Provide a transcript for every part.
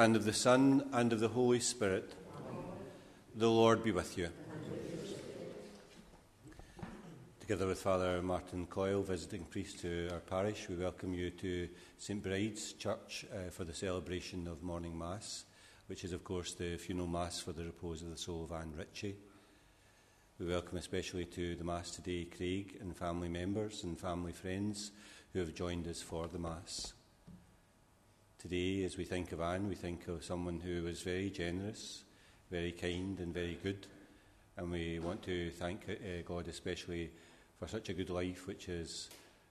and of the Son, and of the Holy Spirit. The Lord be with you. Together with Father Martin Coyle, visiting priest to our parish, we welcome you to St Bride's Church uh, for the celebration of morning Mass, which is, of course, the funeral Mass for the repose of the soul of Anne Ritchie. We welcome especially to the Mass today Craig and family members and family friends who have joined us for the Mass. Today, as we think of Anne, we think of someone who was very generous, very kind, and very good. And we want to thank uh, God especially for such a good life, which has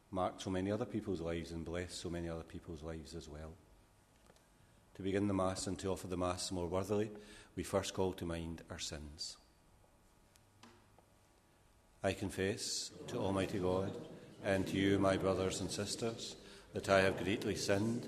marked so many other people's lives and blessed so many other people's lives as well. To begin the Mass and to offer the Mass more worthily, we first call to mind our sins. I confess to Almighty God and to you, my brothers and sisters, that I have greatly sinned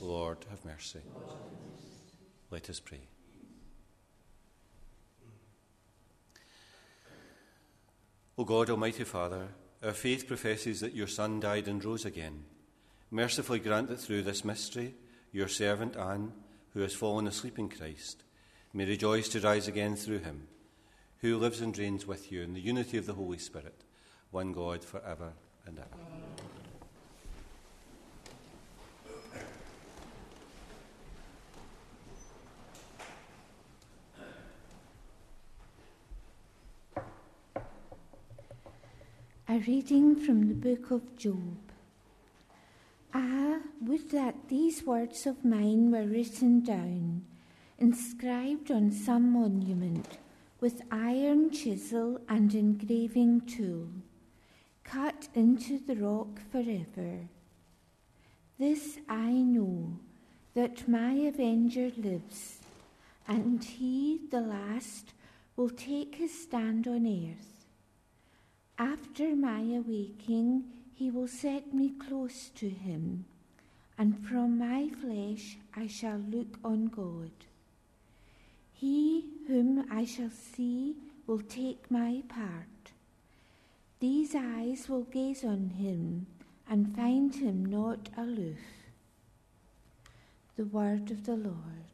Lord, have mercy. Let us pray. O God, Almighty Father, our faith professes that your Son died and rose again. Mercifully grant that through this mystery, your servant Anne, who has fallen asleep in Christ, may rejoice to rise again through him, who lives and reigns with you in the unity of the Holy Spirit, one God for ever and ever. A reading from the book of Job. Ah, would that these words of mine were written down, inscribed on some monument, with iron chisel and engraving tool, cut into the rock forever. This I know, that my avenger lives, and he, the last, will take his stand on earth. After my awaking, he will set me close to him, and from my flesh I shall look on God. He whom I shall see will take my part. These eyes will gaze on him and find him not aloof. The word of the Lord.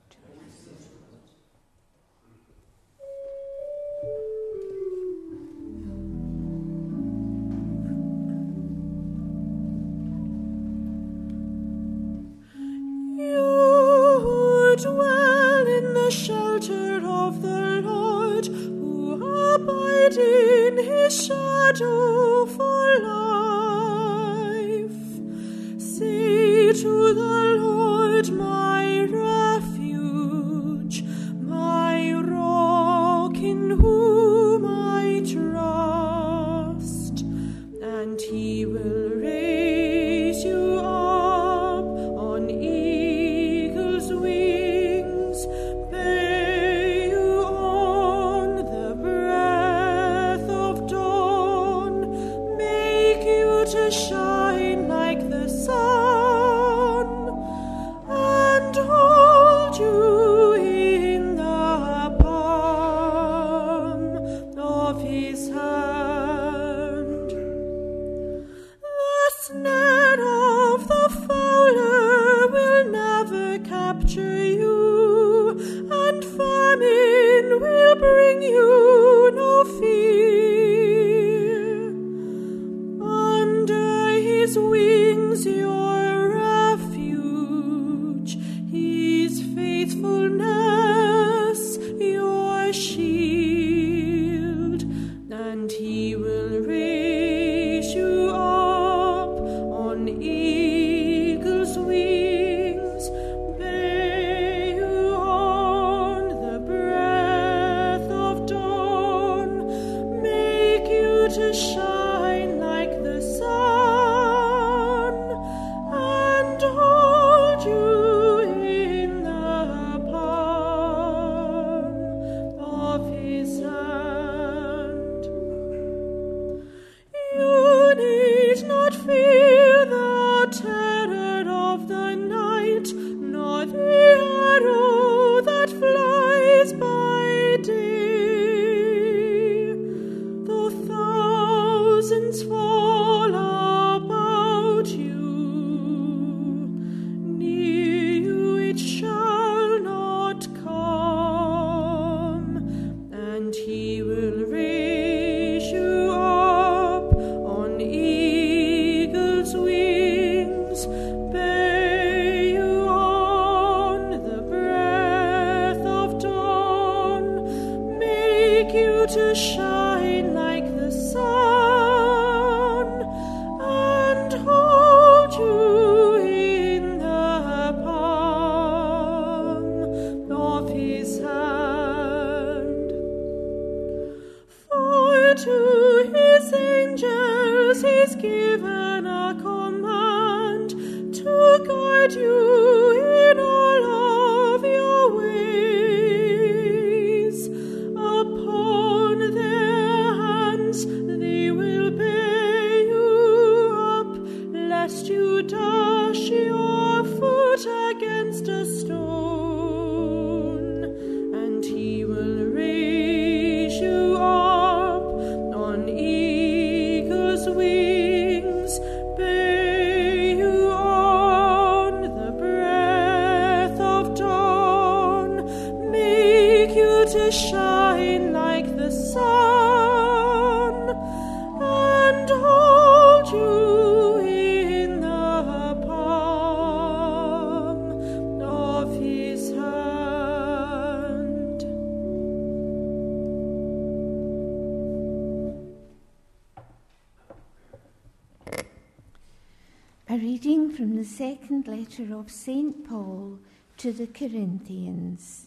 Second letter of St. Paul to the Corinthians.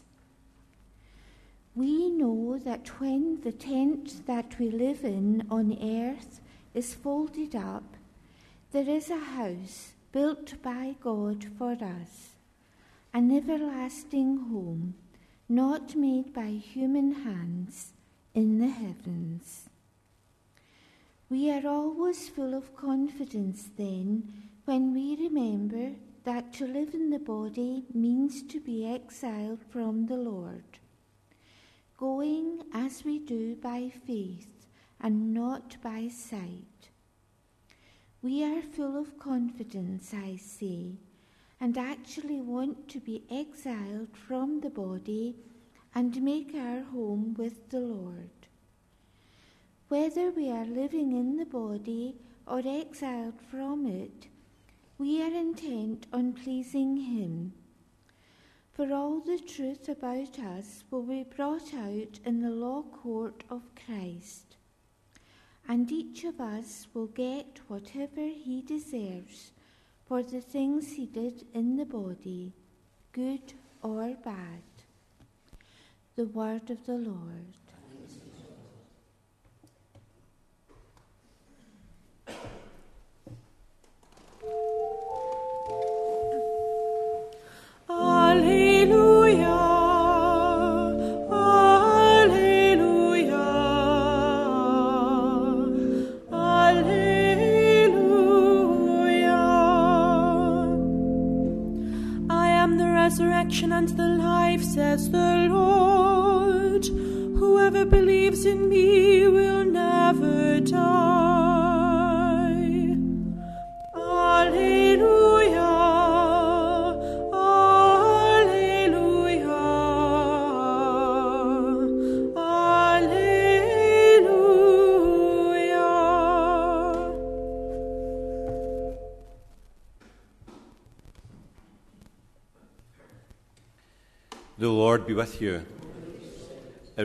We know that when the tent that we live in on earth is folded up, there is a house built by God for us, an everlasting home, not made by human hands, in the heavens. We are always full of confidence then when we remember that to live in the body means to be exiled from the Lord, going as we do by faith and not by sight. We are full of confidence, I say, and actually want to be exiled from the body and make our home with the Lord. Whether we are living in the body or exiled from it, we are intent on pleasing Him. For all the truth about us will be brought out in the law court of Christ, and each of us will get whatever he deserves for the things he did in the body, good or bad. The word of the Lord.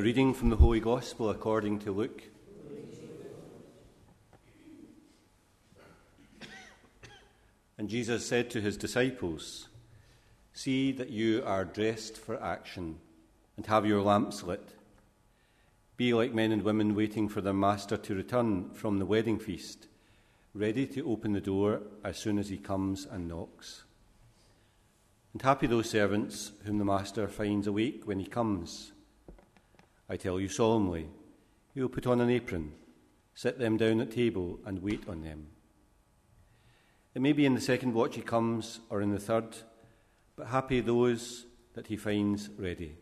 Reading from the Holy Gospel according to Luke. And Jesus said to his disciples, See that you are dressed for action and have your lamps lit. Be like men and women waiting for their master to return from the wedding feast, ready to open the door as soon as he comes and knocks. And happy those servants whom the master finds awake when he comes. I tell you solemnly, he will put on an apron, sit them down at table, and wait on them. It may be in the second watch he comes, or in the third, but happy those that he finds ready.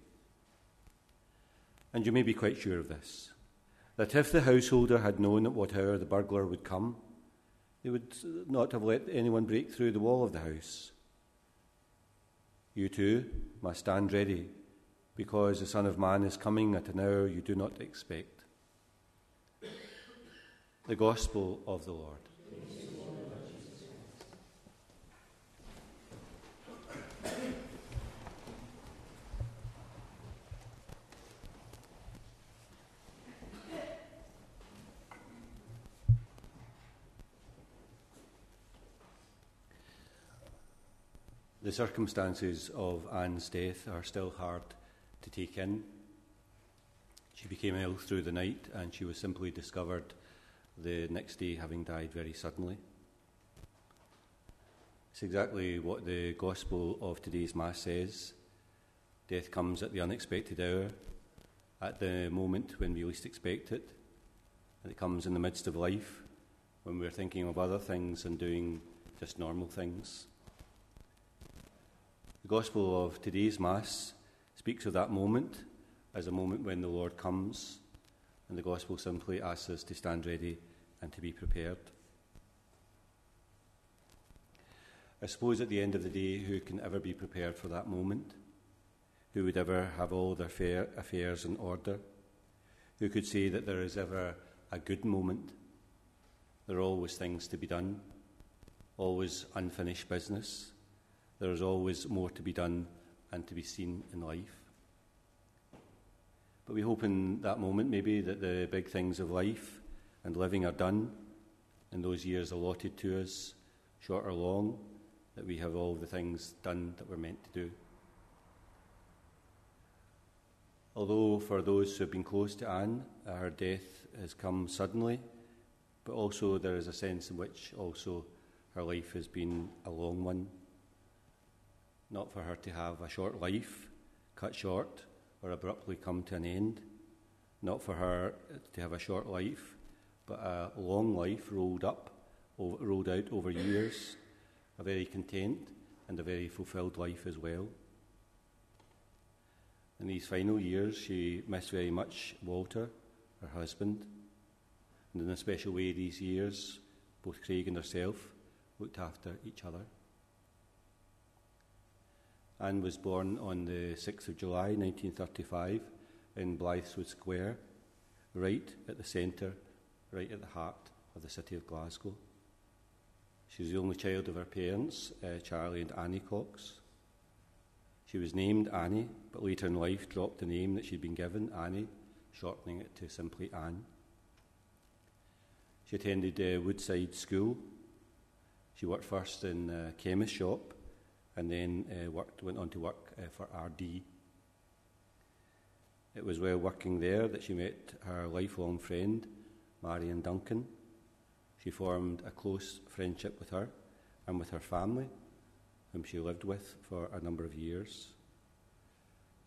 And you may be quite sure of this that if the householder had known at what hour the burglar would come, they would not have let anyone break through the wall of the house. You too must stand ready, because the Son of Man is coming at an hour you do not expect. The Gospel of the Lord. The circumstances of Anne's death are still hard to take in. She became ill through the night and she was simply discovered the next day having died very suddenly. It's exactly what the Gospel of today's Mass says. Death comes at the unexpected hour, at the moment when we least expect it, and it comes in the midst of life when we're thinking of other things and doing just normal things. The Gospel of today's Mass speaks of that moment as a moment when the Lord comes, and the Gospel simply asks us to stand ready and to be prepared. I suppose at the end of the day, who can ever be prepared for that moment? Who would ever have all their fair affairs in order? Who could say that there is ever a good moment? There are always things to be done, always unfinished business there is always more to be done and to be seen in life. But we hope in that moment, maybe, that the big things of life and living are done in those years allotted to us, short or long, that we have all the things done that we're meant to do. Although for those who have been close to Anne, her death has come suddenly, but also there is a sense in which also her life has been a long one not for her to have a short life cut short or abruptly come to an end, not for her to have a short life, but a long life rolled up, rolled out over years, a very content and a very fulfilled life as well. In these final years, she missed very much Walter, her husband, and in a special way, these years, both Craig and herself looked after each other. Anne was born on the 6th of July 1935 in Blythswood Square, right at the centre, right at the heart of the city of Glasgow. She was the only child of her parents, uh, Charlie and Annie Cox. She was named Annie, but later in life dropped the name that she'd been given, Annie, shortening it to simply Anne. She attended uh, Woodside School. She worked first in a chemist shop and then uh, worked, went on to work uh, for RD. It was while working there that she met her lifelong friend, Marion Duncan. She formed a close friendship with her and with her family, whom she lived with for a number of years.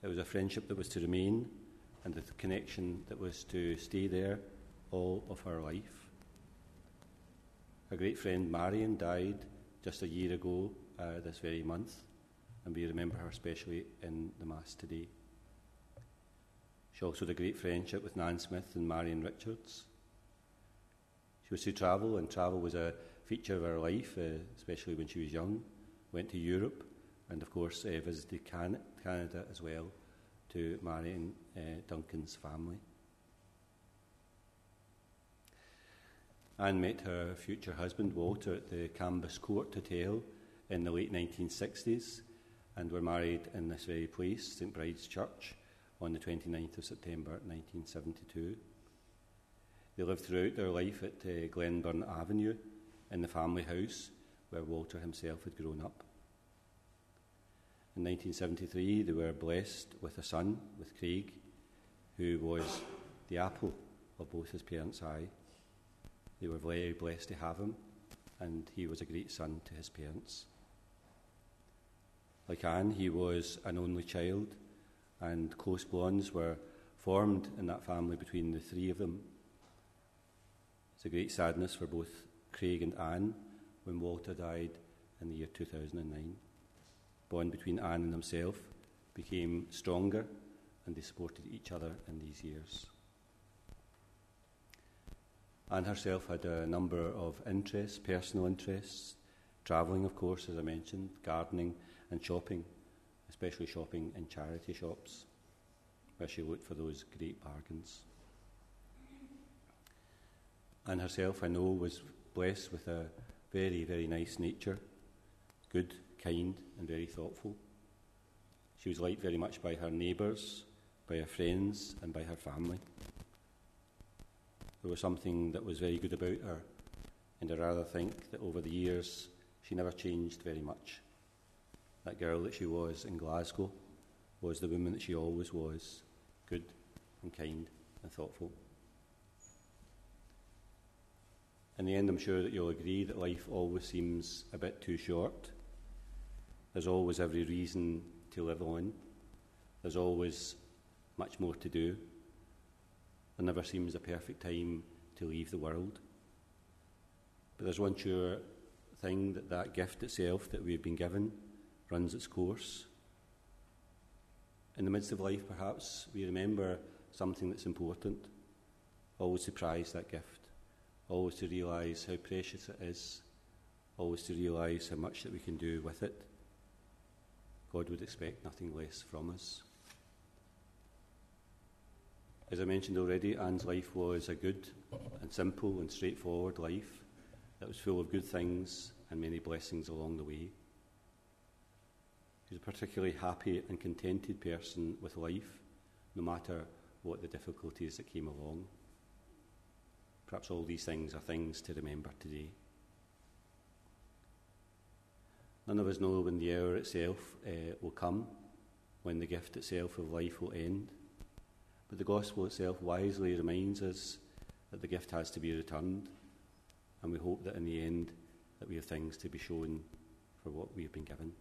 It was a friendship that was to remain and a connection that was to stay there all of her life. Her great friend Marion died just a year ago uh, this very month, and we remember her especially in the Mass today. She also had a great friendship with Nan Smith and Marion Richards. She was to travel, and travel was a feature of her life, uh, especially when she was young. Went to Europe, and of course uh, visited Can- Canada as well to Marion uh, Duncan's family. Anne met her future husband Walter at the Cambus Court Hotel in the late 1960s, and were married in this very place, St Bride's Church, on the 29th of September 1972. They lived throughout their life at uh, Glenburn Avenue in the family house where Walter himself had grown up. In 1973, they were blessed with a son, with Craig, who was the apple of both his parents' eye. They were very blessed to have him, and he was a great son to his parents. Like Anne, he was an only child, and close bonds were formed in that family between the three of them. It's a great sadness for both Craig and Anne when Walter died in the year 2009. Bond between Anne and himself became stronger, and they supported each other in these years. Anne herself had a number of interests, personal interests, travelling, of course, as I mentioned, gardening, and shopping, especially shopping in charity shops, where she looked for those great bargains. And herself, I know, was blessed with a very, very nice nature, good, kind, and very thoughtful. She was liked very much by her neighbours, by her friends, and by her family. There was something that was very good about her, and I rather think that over the years she never changed very much that girl that she was in Glasgow was the woman that she always was good and kind and thoughtful. In the end, I'm sure that you'll agree that life always seems a bit too short. There's always every reason to live on. There's always much more to do. There never seems a perfect time to leave the world. But there's one sure thing that that gift itself that we've been given runs its course. In the midst of life, perhaps, we remember something that's important, always to prize that gift, always to realise how precious it is, always to realise how much that we can do with it. God would expect nothing less from us. As I mentioned already, Anne's life was a good and simple and straightforward life that was full of good things and many blessings along the way. A particularly happy and contented person with life, no matter what the difficulties that came along. Perhaps all these things are things to remember today. None of us know when the hour itself uh, will come, when the gift itself of life will end. But the gospel itself wisely reminds us that the gift has to be returned, and we hope that in the end that we have things to be shown for what we have been given.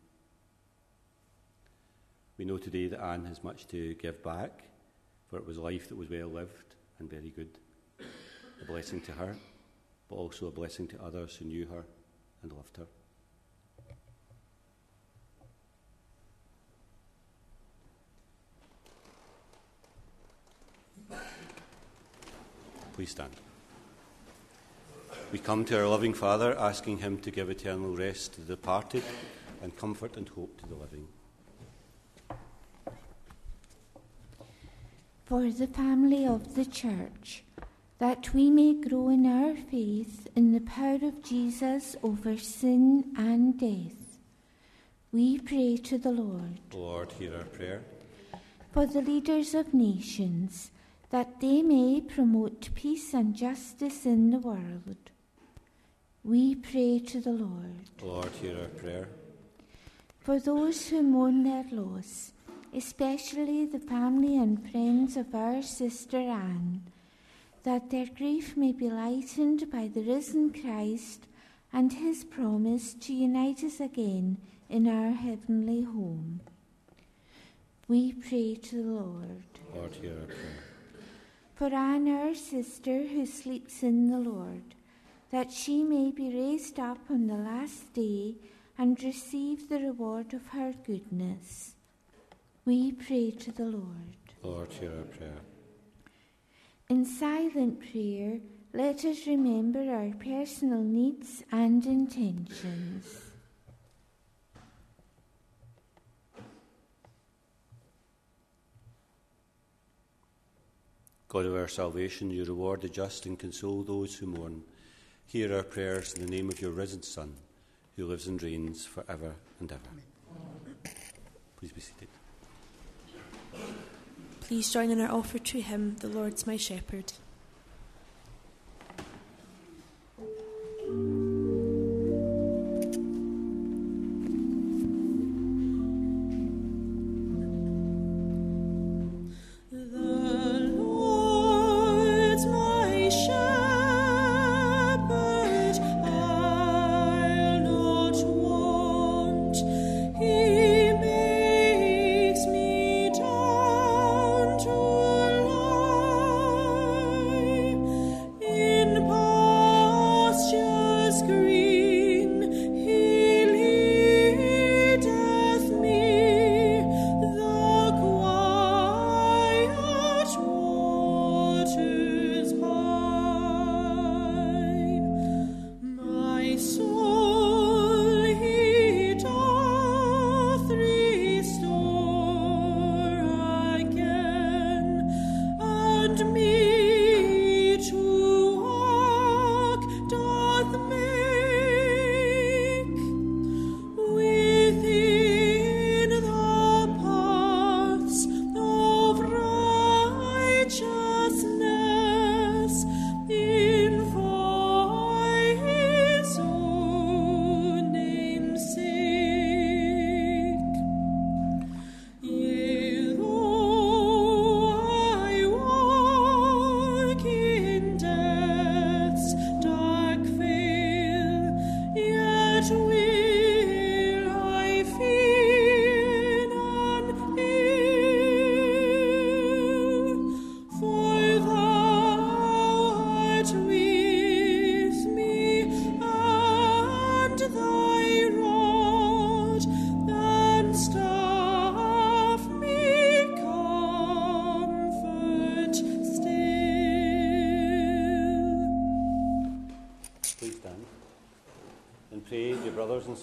We know today that Anne has much to give back, for it was a life that was well lived and very good. A blessing to her, but also a blessing to others who knew her and loved her. Please stand. We come to our loving Father, asking him to give eternal rest to the departed and comfort and hope to the living. For the family of the Church, that we may grow in our faith in the power of Jesus over sin and death. We pray to the Lord. Lord, hear our prayer. For the leaders of nations, that they may promote peace and justice in the world. We pray to the Lord. Lord, hear our prayer. For those who mourn their loss, especially the family and friends of our sister Anne, that their grief may be lightened by the risen Christ and his promise to unite us again in our heavenly home. We pray to the Lord. Lord, hear our prayer. For Anne, our sister, who sleeps in the Lord, that she may be raised up on the last day and receive the reward of her goodness. We pray to the Lord. Lord, hear our prayer. In silent prayer, let us remember our personal needs and intentions. God of our salvation, you reward the just and console those who mourn. Hear our prayers in the name of your risen Son, who lives and reigns for ever and ever. Amen. Please be seated. Please join in our offer to him, the Lord's my shepherd.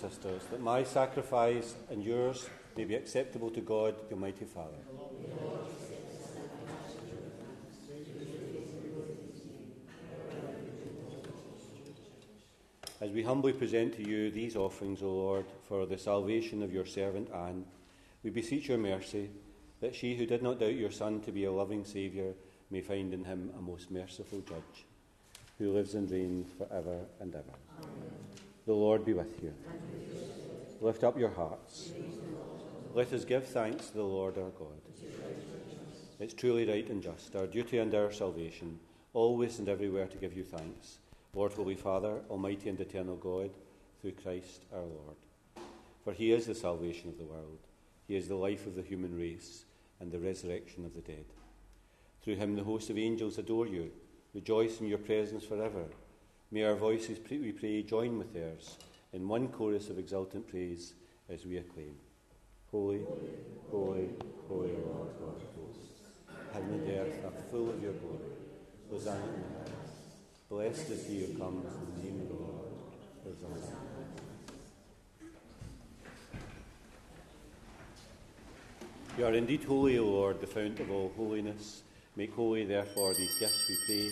Sisters, that my sacrifice and yours may be acceptable to God, the Almighty Father. As we humbly present to you these offerings, O Lord, for the salvation of your servant Anne, we beseech your mercy that she who did not doubt your Son to be a loving Saviour may find in him a most merciful Judge, who lives and reigns for ever and ever. Amen. The Lord be with you. Lift up your hearts. Let us give thanks to the Lord our God. It's truly right and just, our duty and our salvation, always and everywhere to give you thanks, Lord, Holy Father, Almighty and eternal God, through Christ our Lord. For he is the salvation of the world, he is the life of the human race, and the resurrection of the dead. Through him the host of angels adore you, rejoice in your presence forever. May our voices, we pray, join with theirs in one chorus of exultant praise as we acclaim Holy, holy, holy Lord God of hosts. Heaven and earth are full of your glory. Hosanna in the highest. Blessed is he who comes in the name of the Lord. Hosanna. You are indeed holy, O Lord, the fount of all holiness. Make holy, therefore, these gifts, we pray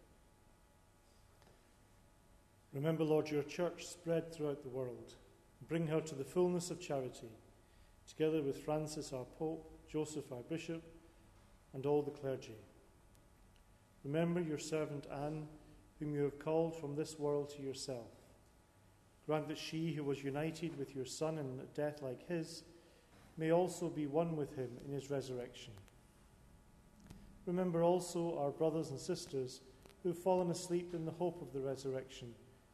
Remember, Lord, your church spread throughout the world. Bring her to the fullness of charity, together with Francis, our Pope, Joseph, our Bishop, and all the clergy. Remember your servant Anne, whom you have called from this world to yourself. Grant that she, who was united with your Son in a death like his, may also be one with him in his resurrection. Remember also our brothers and sisters who have fallen asleep in the hope of the resurrection,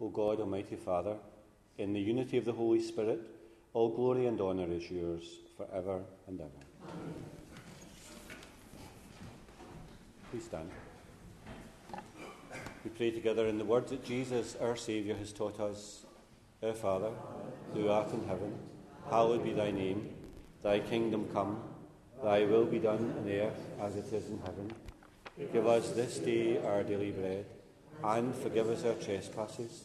O God, Almighty Father, in the unity of the Holy Spirit, all glory and honour is yours for ever and ever. Amen. Please stand. We pray together in the words that Jesus, our Saviour, has taught us Our Father, who art in heaven, hallowed be thy name. Thy kingdom come, thy will be done on earth as it is in heaven. Give us this day our daily bread, and forgive us our trespasses,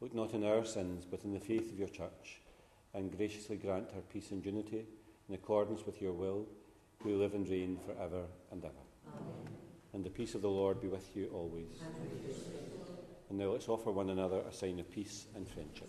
look not on our sins, but in the faith of your church, and graciously grant her peace and unity in accordance with your will, who live and reign for ever and ever. Amen. And the peace of the Lord be with you always. And now let's offer one another a sign of peace and friendship.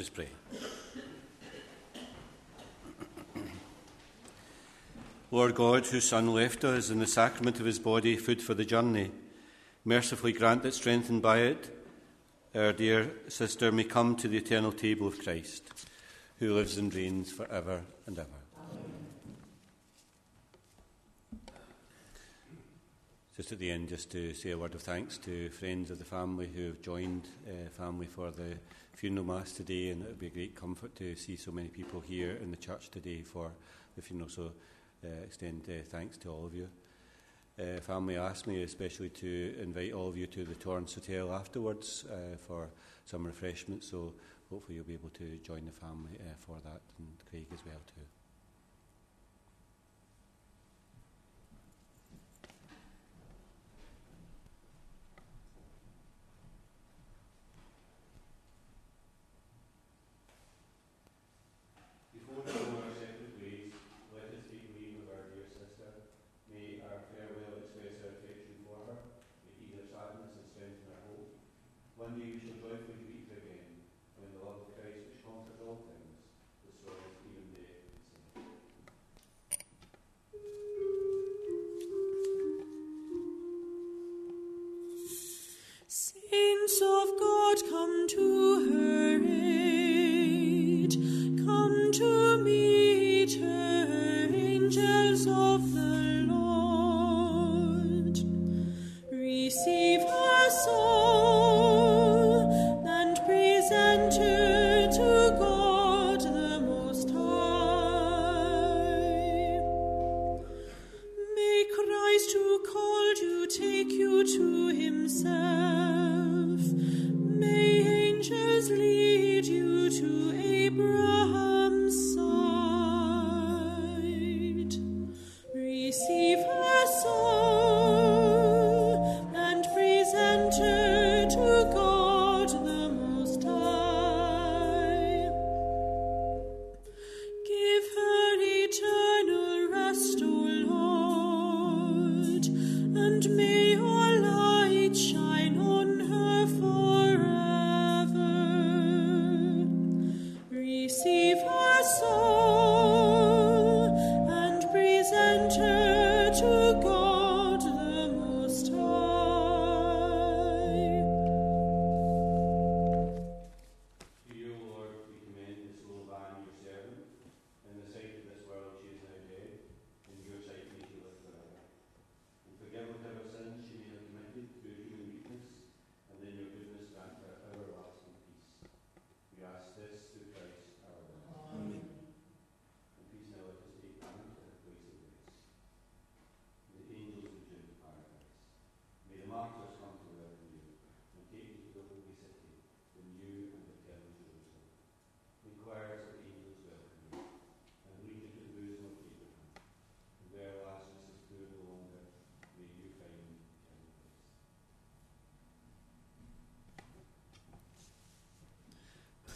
us pray. Lord God, whose Son left us in the sacrament of his body food for the journey, mercifully grant that strengthened by it, our dear sister may come to the eternal table of Christ, who lives and reigns for ever and ever. Just at the end, just to say a word of thanks to friends of the family who have joined uh, family for the funeral mass today, and it would be a great comfort to see so many people here in the church today for the funeral. So, uh, extend uh, thanks to all of you. Uh, family asked me especially to invite all of you to the Torrance Hotel afterwards uh, for some refreshments. So, hopefully, you'll be able to join the family uh, for that, and Craig as well too.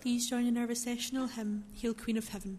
Please join in our recessional hymn, Hail Queen of Heaven.